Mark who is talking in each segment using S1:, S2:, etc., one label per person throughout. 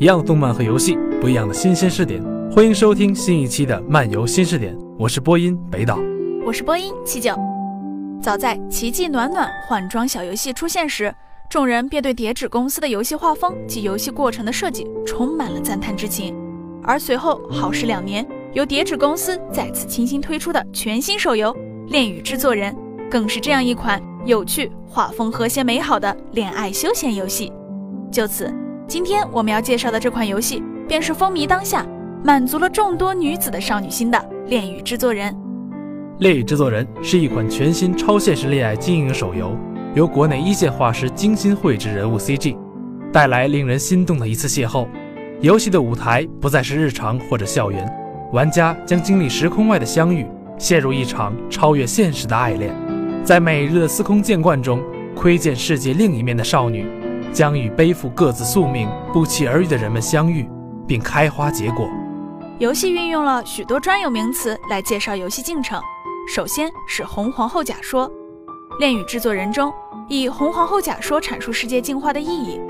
S1: 一样动漫和游戏，不一样的新鲜视点。欢迎收听新一期的漫游新视点，我是播音北岛，
S2: 我是播音七九。早在《奇迹暖暖》换装小游戏出现时，众人便对叠纸公司的游戏画风及游戏过程的设计充满了赞叹之情。而随后好时两年，由叠纸公司再次倾心推出的全新手游《恋与制作人》，更是这样一款有趣、画风和谐、美好的恋爱休闲游戏。就此，今天我们要介绍的这款游戏，便是风靡当下、满足了众多女子的少女心的《恋与制作人》。
S1: 《恋与制作人》是一款全新超现实恋爱经营手游，由国内一线画师精心绘制人物 CG，带来令人心动的一次邂逅。游戏的舞台不再是日常或者校园，玩家将经历时空外的相遇，陷入一场超越现实的爱恋。在每日的司空见惯中，窥见世界另一面的少女，将与背负各自宿命、不期而遇的人们相遇，并开花结果。
S2: 游戏运用了许多专有名词来介绍游戏进程。首先是红皇后假说，《恋与制作人》中以红皇后假说阐述世界进化的意义。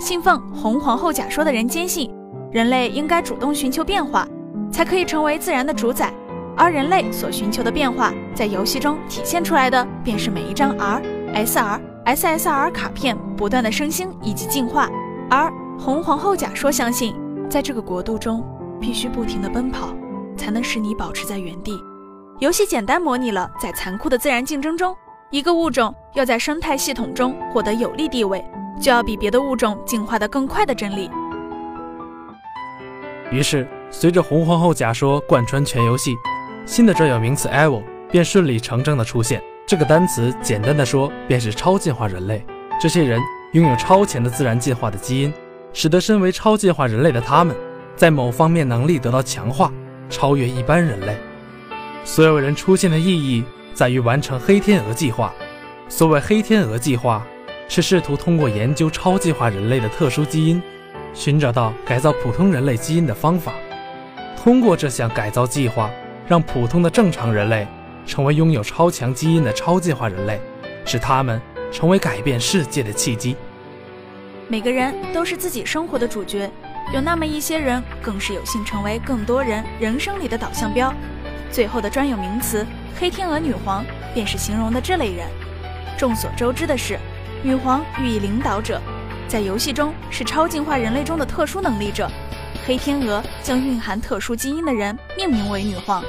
S2: 信奉红皇后假说的人坚信，人类应该主动寻求变化，才可以成为自然的主宰。而人类所寻求的变化，在游戏中体现出来的，便是每一张 R、SR、SSR 卡片不断的升星以及进化。而红皇后假说相信，在这个国度中，必须不停的奔跑，才能使你保持在原地。游戏简单模拟了在残酷的自然竞争中，一个物种要在生态系统中获得有利地位。就要比别的物种进化得更快的真理。
S1: 于是，随着红皇后假说贯穿全游戏，新的专有名词 “evil” 便顺理成章的出现。这个单词简单的说，便是超进化人类。这些人拥有超前的自然进化的基因，使得身为超进化人类的他们，在某方面能力得到强化，超越一般人类。所有人出现的意义在于完成黑天鹅计划。所谓黑天鹅计划。是试图通过研究超进化人类的特殊基因，寻找到改造普通人类基因的方法。通过这项改造计划，让普通的正常人类成为拥有超强基因的超进化人类，使他们成为改变世界的契机。
S2: 每个人都是自己生活的主角，有那么一些人更是有幸成为更多人人生里的导向标。最后的专有名词“黑天鹅女皇”便是形容的这类人。众所周知的是。女皇寓意领导者，在游戏中是超进化人类中的特殊能力者。黑天鹅将蕴含特殊基因的人命名为女皇。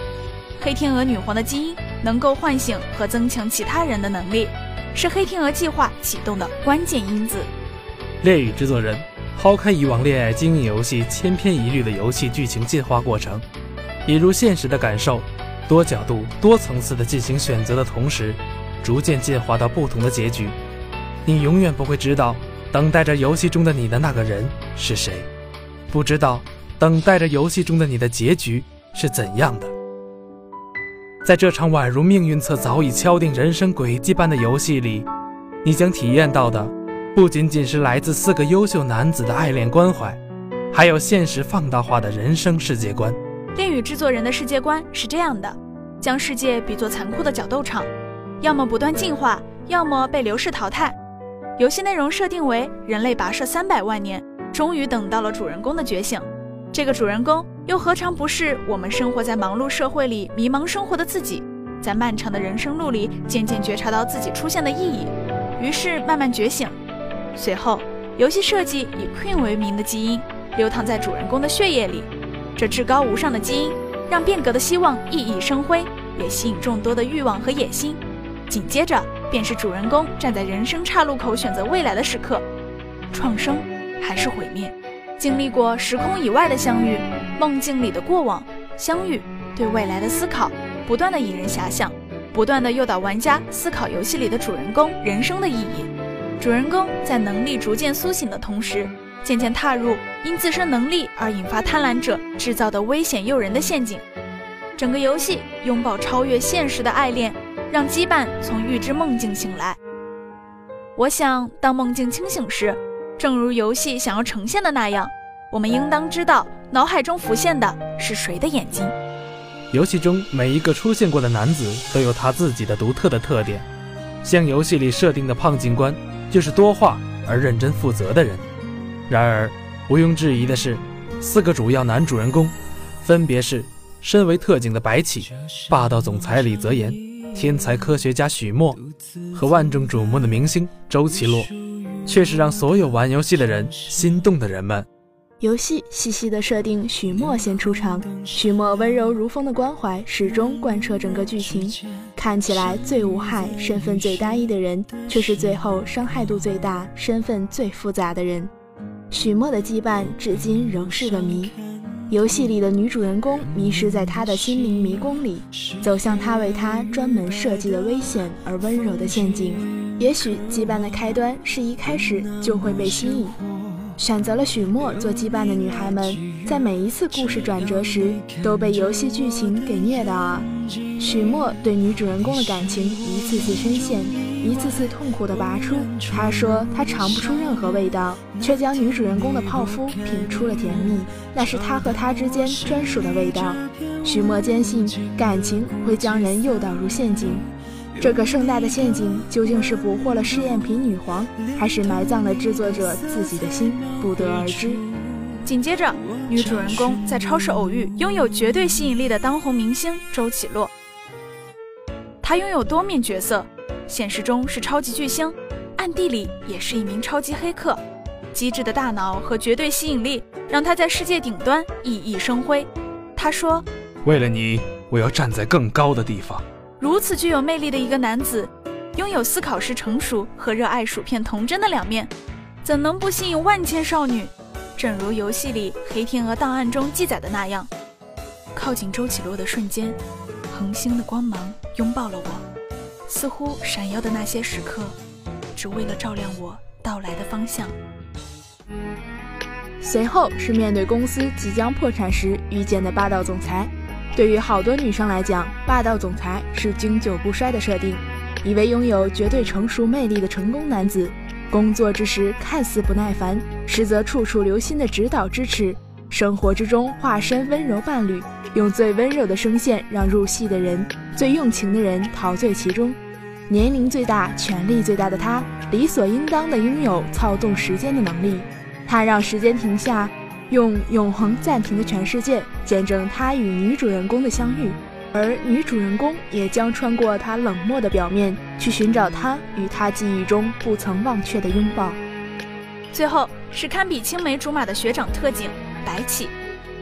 S2: 黑天鹅女皇的基因能够唤醒和增强其他人的能力，是黑天鹅计划启动的关键因子。
S1: 恋与制作人抛开以往恋爱经营游戏千篇一律的游戏剧情进化过程，引入现实的感受，多角度、多层次的进行选择的同时，逐渐进化到不同的结局。你永远不会知道，等待着游戏中的你的那个人是谁，不知道等待着游戏中的你的结局是怎样的。在这场宛如命运册早已敲定人生轨迹般的游戏里，你将体验到的不仅仅是来自四个优秀男子的爱恋关怀，还有现实放大化的人生世界观。
S2: 恋与制作人的世界观是这样的：将世界比作残酷的角斗场，要么不断进化，要么被流逝淘汰。游戏内容设定为人类跋涉三百万年，终于等到了主人公的觉醒。这个主人公又何尝不是我们生活在忙碌社会里迷茫生活的自己？在漫长的人生路里，渐渐觉察到自己出现的意义，于是慢慢觉醒。随后，游戏设计以 Queen 为名的基因流淌在主人公的血液里，这至高无上的基因让变革的希望熠熠生辉，也吸引众多的欲望和野心。紧接着。便是主人公站在人生岔路口选择未来的时刻，创生还是毁灭？经历过时空以外的相遇，梦境里的过往相遇，对未来的思考，不断的引人遐想，不断的诱导玩家思考游戏里的主人公人生的意义。主人公在能力逐渐苏醒的同时，渐渐踏入因自身能力而引发贪婪者制造的危险诱人的陷阱。整个游戏拥抱超越现实的爱恋。让羁绊从预知梦境醒来。我想，当梦境清醒时，正如游戏想要呈现的那样，我们应当知道脑海中浮现的是谁的眼睛。
S1: 游戏中每一个出现过的男子都有他自己的独特的特点，像游戏里设定的胖警官就是多话而认真负责的人。然而，毋庸置疑的是，四个主要男主人公分别是身为特警的白起、霸道总裁李泽言、天才科学家许墨和万众瞩目的明星周奇洛，却是让所有玩游戏的人心动的人们。
S3: 游戏细细的设定，许墨先出场。许墨温柔如风的关怀始终贯彻整个剧情。看起来最无害、身份最单一的人，却是最后伤害度最大、身份最复杂的人。许墨的羁绊至今仍是个谜。游戏里的女主人公迷失在他的心灵迷宫里，走向他为他专门设计的危险而温柔的陷阱。也许羁绊的开端是一开始就会被吸引。选择了许墨做羁绊的女孩们，在每一次故事转折时，都被游戏剧情给虐到啊！许墨对女主人公的感情一次次深陷，一次次痛苦的拔出。他说他尝不出任何味道，却将女主人公的泡芙品出了甜蜜，那是他和她之间专属的味道。许墨坚信感情会将人诱导入陷阱。这个盛大的陷阱究竟是捕获了试验品女皇，还是埋葬了制作者自己的心，不得而知。
S2: 紧接着，女主人公在超市偶遇拥有绝对吸引力的当红明星周启洛。她拥有多面角色，现实中是超级巨星，暗地里也是一名超级黑客。机智的大脑和绝对吸引力让她在世界顶端熠熠生辉。她说：“
S1: 为了你，我要站在更高的地方。”
S2: 如此具有魅力的一个男子，拥有思考时成熟和热爱薯片童真的两面，怎能不吸引万千少女？正如游戏里《黑天鹅档案》中记载的那样，靠近周启洛的瞬间，恒星的光芒拥抱了我，似乎闪耀的那些时刻，只为了照亮我到来的方向。
S3: 随后是面对公司即将破产时遇见的霸道总裁。对于好多女生来讲，霸道总裁是经久不衰的设定。一位拥有绝对成熟魅力的成功男子，工作之时看似不耐烦，实则处处留心的指导支持；生活之中化身温柔伴侣，用最温柔的声线让入戏的人、最用情的人陶醉其中。年龄最大、权力最大的他，理所应当的拥有操纵时间的能力。他让时间停下。用永恒暂停的全世界见证他与女主人公的相遇，而女主人公也将穿过他冷漠的表面，去寻找他与他记忆中不曾忘却的拥抱。
S2: 最后是堪比青梅竹马的学长特警白起，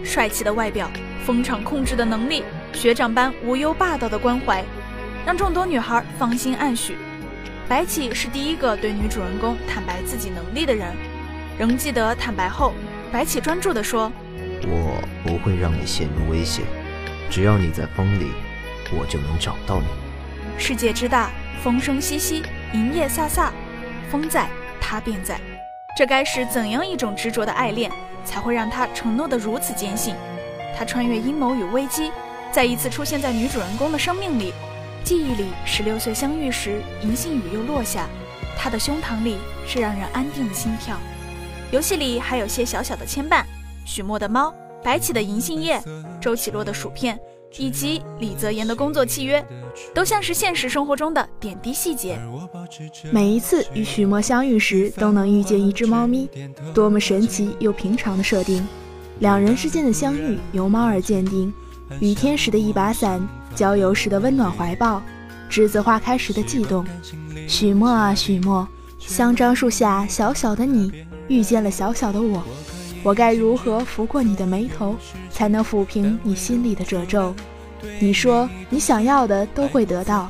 S2: 帅气的外表，风场控制的能力，学长般无忧霸道的关怀，让众多女孩芳心暗许。白起是第一个对女主人公坦白自己能力的人，仍记得坦白后。白起专注地说：“
S4: 我不会让你陷入危险，只要你在风里，我就能找到你。
S2: 世界之大，风声淅淅，银叶飒飒，风在，他便在。这该是怎样一种执着的爱恋，才会让他承诺得如此坚信？他穿越阴谋与危机，再一次出现在女主人公的生命里。记忆里，十六岁相遇时，银杏雨又落下，他的胸膛里是让人安定的心跳。”游戏里还有些小小的牵绊，许墨的猫，白起的银杏叶，周启洛的薯片，以及李泽言的工作契约，都像是现实生活中的点滴细节。
S3: 每一次与许墨相遇时，都能遇见一只猫咪，多么神奇又平常的设定。两人之间的相遇由猫而鉴定，雨天时的一把伞，郊游时的温暖怀抱，栀子花开时的悸动。许墨啊许墨，香樟树下小小的你。遇见了小小的我，我该如何拂过你的眉头，才能抚平你心里的褶皱？你说你想要的都会得到，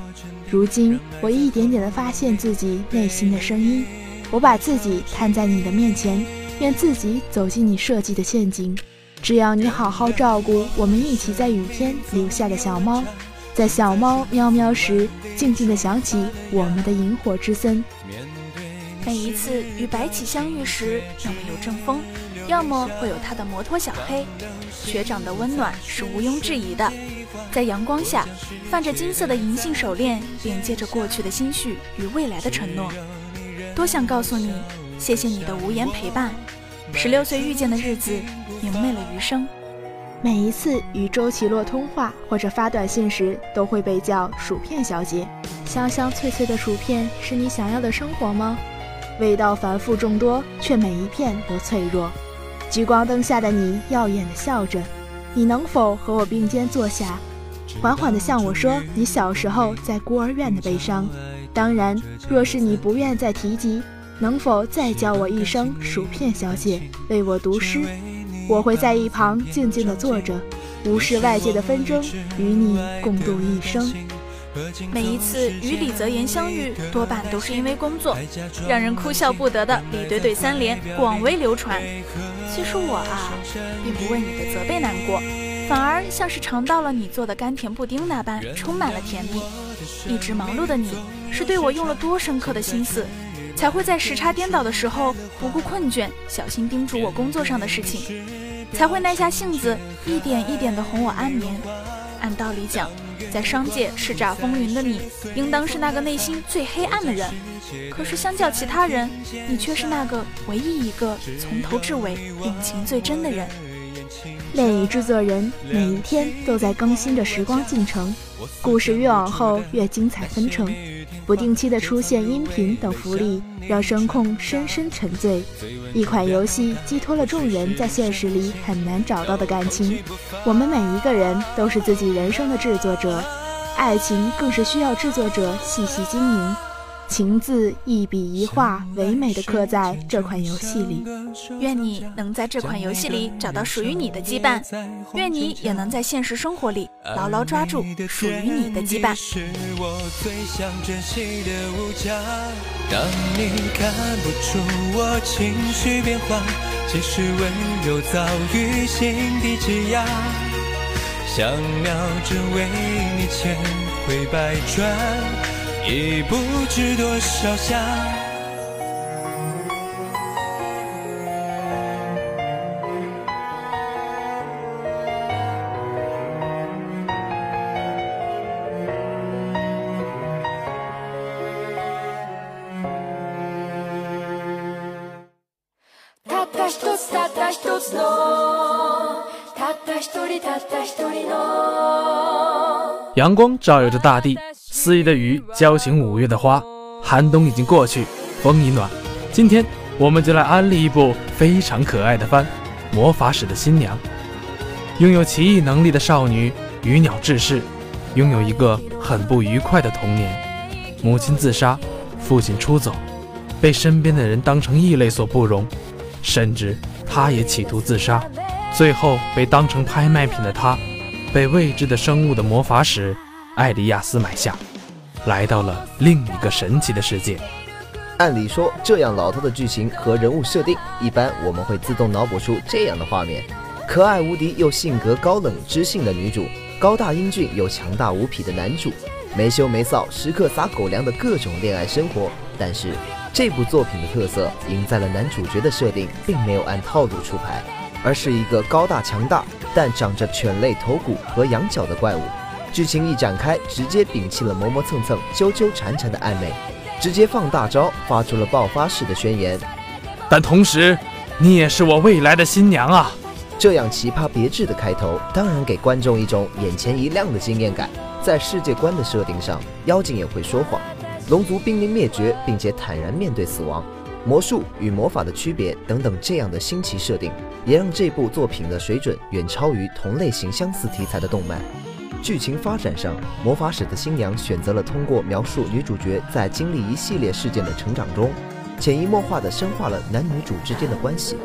S3: 如今我一点点地发现自己内心的声音。我把自己摊在你的面前，愿自己走进你设计的陷阱。只要你好好照顾我们一起在雨天留下的小猫，在小猫喵喵时，静静地想起我们的萤火之森。
S2: 每一次与白起相遇时，要么有阵风，要么会有他的摩托小黑。学长的温暖是毋庸置疑的，在阳光下，泛着金色的银杏手链，连接着过去的心绪与未来的承诺。多想告诉你，谢谢你的无言陪伴。十六岁遇见的日子，明媚了余生。
S3: 每一次与周奇洛通话或者发短信时，都会被叫薯片小姐。香香脆脆的薯片，是你想要的生活吗？味道繁复众多，却每一片都脆弱。聚光灯下的你耀眼的笑着，你能否和我并肩坐下，缓缓地向我说你小时候在孤儿院的悲伤？当然，若是你不愿再提及，能否再叫我一声薯片小姐，为我读诗？我会在一旁静静地坐着，无视外界的纷争，与你共度一生。
S2: 每一次与李泽言相遇，多半都是因为工作，让人哭笑不得的李怼怼三连广为流传。其实我啊，并不为你的责备难过，反而像是尝到了你做的甘甜布丁那般，充满了甜蜜。一直忙碌的你，是对我用了多深刻的心思，才会在时差颠倒的时候不顾困倦，小心叮嘱我工作上的事情，才会耐下性子，一点一点的哄我安眠。按道理讲。在商界叱咤风云的你，应当是那个内心最黑暗的人。可是相较其他人，你却是那个唯一一个从头至尾用情最真的人。
S3: 恋与制作人每一天都在更新着时光进程，故事越往后越精彩纷呈。不定期的出现音频等福利，让声控深深沉醉。一款游戏寄托了众人在现实里很难找到的感情。我们每一个人都是自己人生的制作者，爱情更是需要制作者细细经营。情字一笔一画，唯美的刻在这款游戏里。
S2: 愿你能在这款游戏里找到属于你的羁绊，愿你也能在现实生活里牢牢抓住属于你的羁绊。
S5: 当你看不出我情绪变化，其实温柔早于心底枝桠，像秒针为你千回百转。已不知多少下。
S1: たった一つたった一つのたった一人たった一人の阳光照耀着大地。 肆意的雨浇醒五月的花，寒冬已经过去，风已暖。今天我们就来安利一部非常可爱的番《魔法使的新娘》。拥有奇异能力的少女羽鸟志世，拥有一个很不愉快的童年。母亲自杀，父亲出走，被身边的人当成异类所不容，甚至她也企图自杀。最后被当成拍卖品的她，被未知的生物的魔法使艾利亚斯买下。来到了另一个神奇的世界。
S4: 按理说，这样老套的剧情和人物设定，一般我们会自动脑补出这样的画面：可爱无敌又性格高冷知性的女主，高大英俊又强大无匹的男主，没羞没臊，时刻撒狗粮的各种恋爱生活。但是，这部作品的特色赢在了男主角的设定，并没有按套路出牌，而是一个高大强大但长着犬类头骨和羊角的怪物。剧情一展开，直接摒弃了磨磨蹭蹭、纠纠缠缠的暧昧，直接放大招，发出了爆发式的宣言。
S1: 但同时，你也是我未来的新娘啊！
S4: 这样奇葩别致的开头，当然给观众一种眼前一亮的惊艳感。在世界观的设定上，妖精也会说谎，龙族濒临灭绝，并且坦然面对死亡，魔术与魔法的区别等等，这样的新奇设定，也让这部作品的水准远超于同类型相似题材的动漫。剧情发展上，魔法使的新娘选择了通过描述女主角在经历一系列事件的成长中，潜移默化地深化了男女主之间的关系。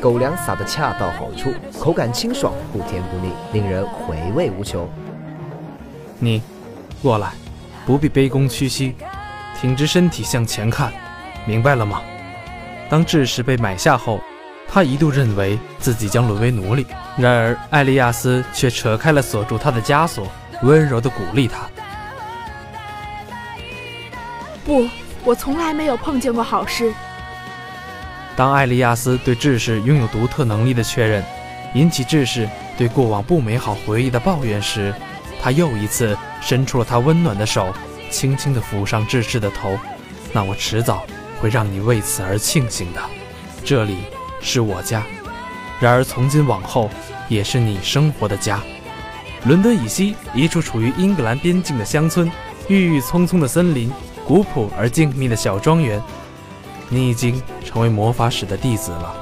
S4: 狗粮撒得恰到好处，口感清爽，不甜不腻，令人回味无穷。
S1: 你，过来，不必卑躬屈膝，挺直身体向前看，明白了吗？当智士被买下后。他一度认为自己将沦为奴隶，然而艾利亚斯却扯开了锁住他的枷锁，温柔地鼓励他：“
S3: 不，我从来没有碰见过好事。”
S1: 当艾利亚斯对志士拥有独特能力的确认引起志士对过往不美好回忆的抱怨时，他又一次伸出了他温暖的手，轻轻地抚上志士的头。那我迟早会让你为此而庆幸的。这里。是我家，然而从今往后也是你生活的家。伦敦以西一处处于英格兰边境的乡村，郁郁葱葱的森林，古朴而静谧的小庄园。你已经成为魔法使的弟子了。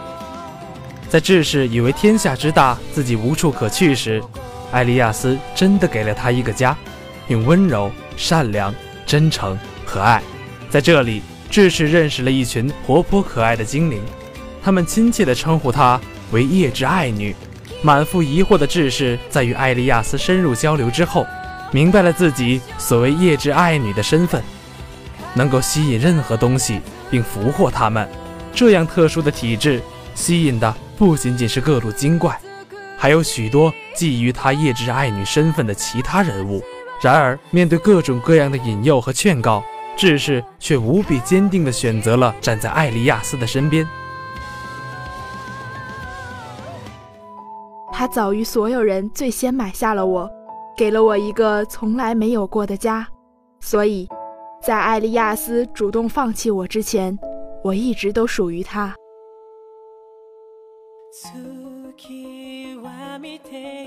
S1: 在智士以为天下之大，自己无处可去时，艾利亚斯真的给了他一个家，用温柔、善良、真诚和爱，在这里，智士认识了一群活泼可爱的精灵，他们亲切地称呼她为夜之爱女。满腹疑惑的智士在与艾利亚斯深入交流之后，明白了自己所谓夜之爱女的身份，能够吸引任何东西并俘获他们。这样特殊的体质，吸引的不仅仅是各路精怪，还有许多觊觎她夜之爱女身份的其他人物。然而，面对各种各样的引诱和劝告，智士却无比坚定地选择了站在艾利亚斯的身边。
S3: 他早于所有人最先买下了我，给了我一个从来没有过的家。所以，在艾利亚斯主动放弃我之前，我一直都属于他。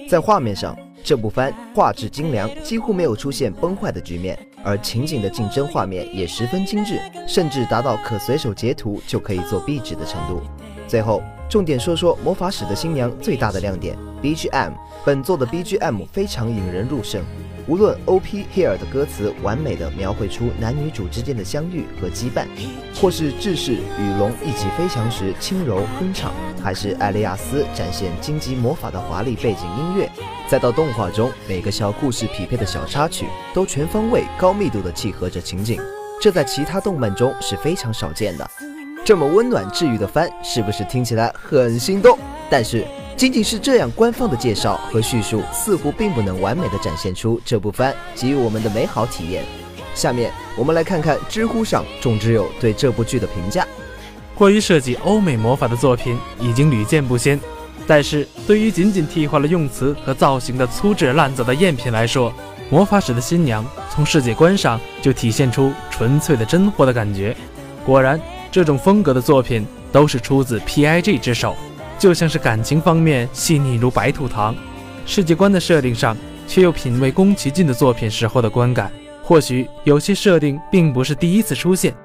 S4: 在画面上，这部番画质精良，几乎没有出现崩坏的局面，而情景的竞争画面也十分精致，甚至达到可随手截图就可以做壁纸的程度。最后。重点说说魔法使的新娘最大的亮点 BGM。本作的 BGM 非常引人入胜，无论 OP Here 的歌词完美的描绘出男女主之间的相遇和羁绊，或是志士与龙一起飞翔时轻柔哼唱，还是艾利亚斯展现荆棘魔法的华丽背景音乐，再到动画中每个小故事匹配的小插曲，都全方位高密度的契合着情景，这在其他动漫中是非常少见的。这么温暖治愈的番，是不是听起来很心动？但是，仅仅是这样官方的介绍和叙述，似乎并不能完美的展现出这部番给予我们的美好体验。下面我们来看看知乎上众之友对这部剧的评价。
S1: 关于设计欧美魔法的作品已经屡见不鲜，但是对于仅仅替换了用词和造型的粗制滥造的赝品来说，《魔法使的新娘》从世界观上就体现出纯粹的真货的感觉。果然。这种风格的作品都是出自 P.I.G 之手，就像是感情方面细腻如白兔糖，世界观的设定上却又品味宫崎骏的作品时候的观感。或许有些设定并不是第一次出现，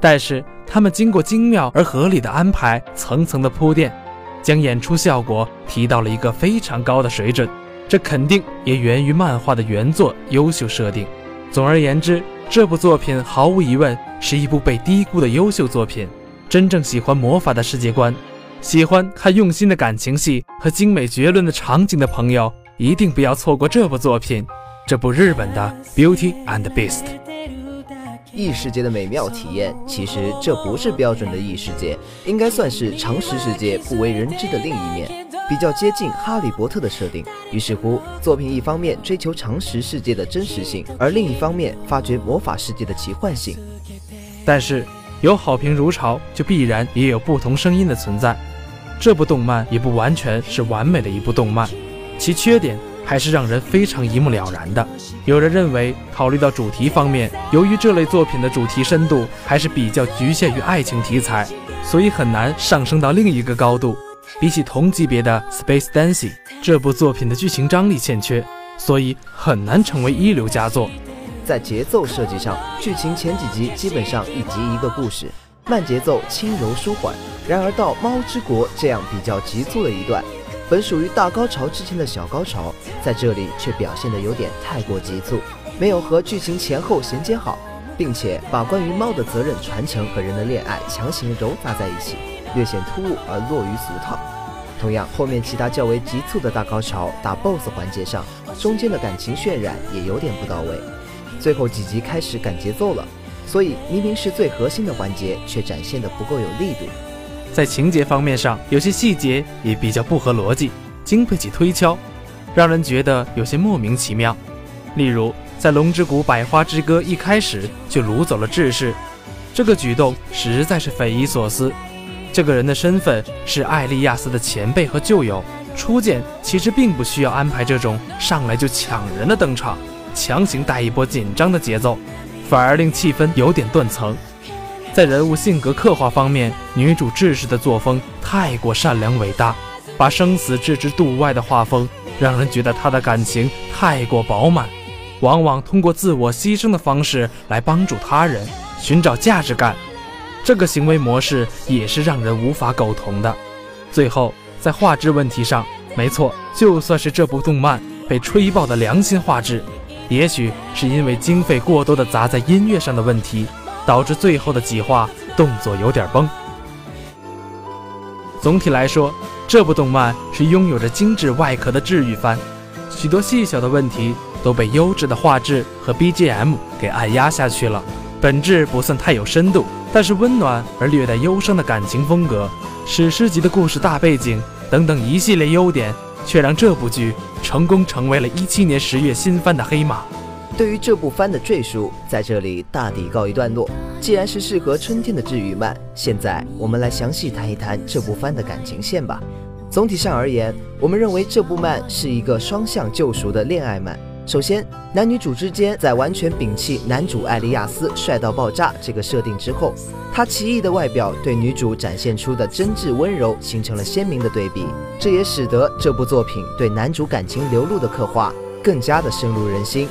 S1: 但是他们经过精妙而合理的安排，层层的铺垫，将演出效果提到了一个非常高的水准。这肯定也源于漫画的原作优秀设定。总而言之。这部作品毫无疑问是一部被低估的优秀作品。真正喜欢魔法的世界观，喜欢看用心的感情戏和精美绝伦的场景的朋友，一定不要错过这部作品。这部日本的《Beauty and Beast》
S4: 异世界的美妙体验，其实这不是标准的异世界，应该算是常识世界不为人知的另一面。比较接近哈利波特的设定，于是乎，作品一方面追求常识世界的真实性，而另一方面发掘魔法世界的奇幻性。
S1: 但是，有好评如潮，就必然也有不同声音的存在。这部动漫也不完全是完美的一部动漫，其缺点还是让人非常一目了然的。有人认为，考虑到主题方面，由于这类作品的主题深度还是比较局限于爱情题材，所以很难上升到另一个高度。比起同级别的《Space Dancing》，这部作品的剧情张力欠缺，所以很难成为一流佳作。
S4: 在节奏设计上，剧情前几集基本上一集一个故事，慢节奏，轻柔舒缓。然而到《猫之国》这样比较急促的一段，本属于大高潮之前的小高潮，在这里却表现得有点太过急促，没有和剧情前后衔接好，并且把关于猫的责任传承和人的恋爱强行糅杂在一起。略显突兀而落于俗套。同样，后面其他较为急促的大高潮、打 BOSS 环节上，中间的感情渲染也有点不到位。最后几集开始赶节奏了，所以明明是最核心的环节，却展现的不够有力度。
S1: 在情节方面上，有些细节也比较不合逻辑，经不起推敲，让人觉得有些莫名其妙。例如，在《龙之谷百花之歌》一开始就掳走了志士，这个举动实在是匪夷所思。这个人的身份是艾利亚斯的前辈和旧友，初见其实并不需要安排这种上来就抢人的登场，强行带一波紧张的节奏，反而令气氛有点断层。在人物性格刻画方面，女主志士的作风太过善良伟大，把生死置之度外的画风，让人觉得她的感情太过饱满，往往通过自我牺牲的方式来帮助他人，寻找价值感。这个行为模式也是让人无法苟同的。最后，在画质问题上，没错，就算是这部动漫被吹爆的良心画质，也许是因为经费过多的砸在音乐上的问题，导致最后的几话动作有点崩。总体来说，这部动漫是拥有着精致外壳的治愈番，许多细小的问题都被优质的画质和 BGM 给按压下去了。本质不算太有深度，但是温暖而略带忧伤的感情风格。史诗级的故事大背景等等一系列优点，却让这部剧成功成为了一七年十月新番的黑马。
S4: 对于这部番的赘述，在这里大抵告一段落。既然是适合春天的治愈漫，现在我们来详细谈一谈这部番的感情线吧。总体上而言，我们认为这部漫是一个双向救赎的恋爱漫。首先，男女主之间在完全摒弃男主艾利亚斯帅到爆炸这个设定之后，他奇异的外表对女主展现出的真挚温柔形成了鲜明的对比，这也使得这部作品对男主感情流露的刻画更加的深入人心。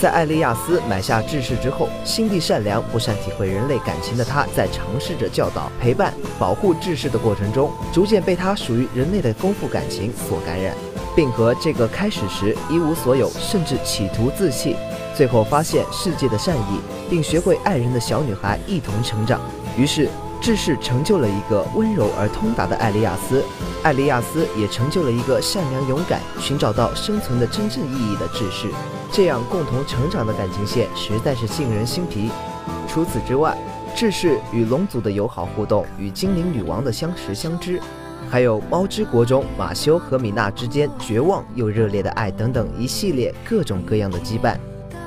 S4: 在艾利亚斯买下智士之后，心地善良、不善体会人类感情的他，在尝试着教导、陪伴、保护智士的过程中，逐渐被他属于人类的丰富感情所感染。并和这个开始时一无所有，甚至企图自弃，最后发现世界的善意，并学会爱人的小女孩一同成长。于是，智士成就了一个温柔而通达的艾利亚斯，艾利亚斯也成就了一个善良勇敢、寻找到生存的真正意义的智士。这样共同成长的感情线实在是沁人心脾。除此之外，志士与龙族的友好互动，与精灵女王的相识相知。还有《猫之国》中马修和米娜之间绝望又热烈的爱等等一系列各种各样的羁绊，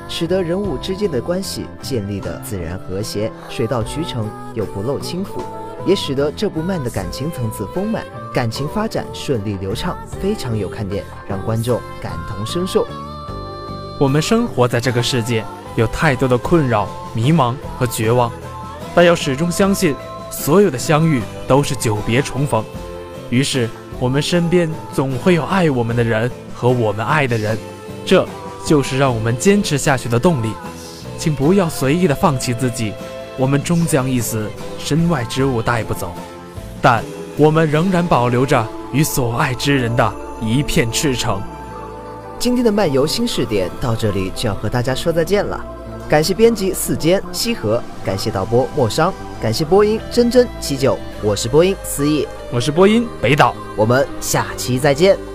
S4: 使得人物之间的关系建立的自然和谐、水到渠成又不露轻浮，也使得这部漫的感情层次丰满，感情发展顺利流畅，非常有看点，让观众感同身受。
S1: 我们生活在这个世界，有太多的困扰、迷茫和绝望，但要始终相信，所有的相遇都是久别重逢。于是，我们身边总会有爱我们的人和我们爱的人，这就是让我们坚持下去的动力。请不要随意的放弃自己，我们终将一死，身外之物带不走，但我们仍然保留着与所爱之人的一片赤诚。
S4: 今天的漫游新视点到这里就要和大家说再见了。感谢编辑四间西河，感谢导播莫商，感谢播音真真七九，我是播音思义，
S1: 我是播音北岛，
S4: 我们下期再见。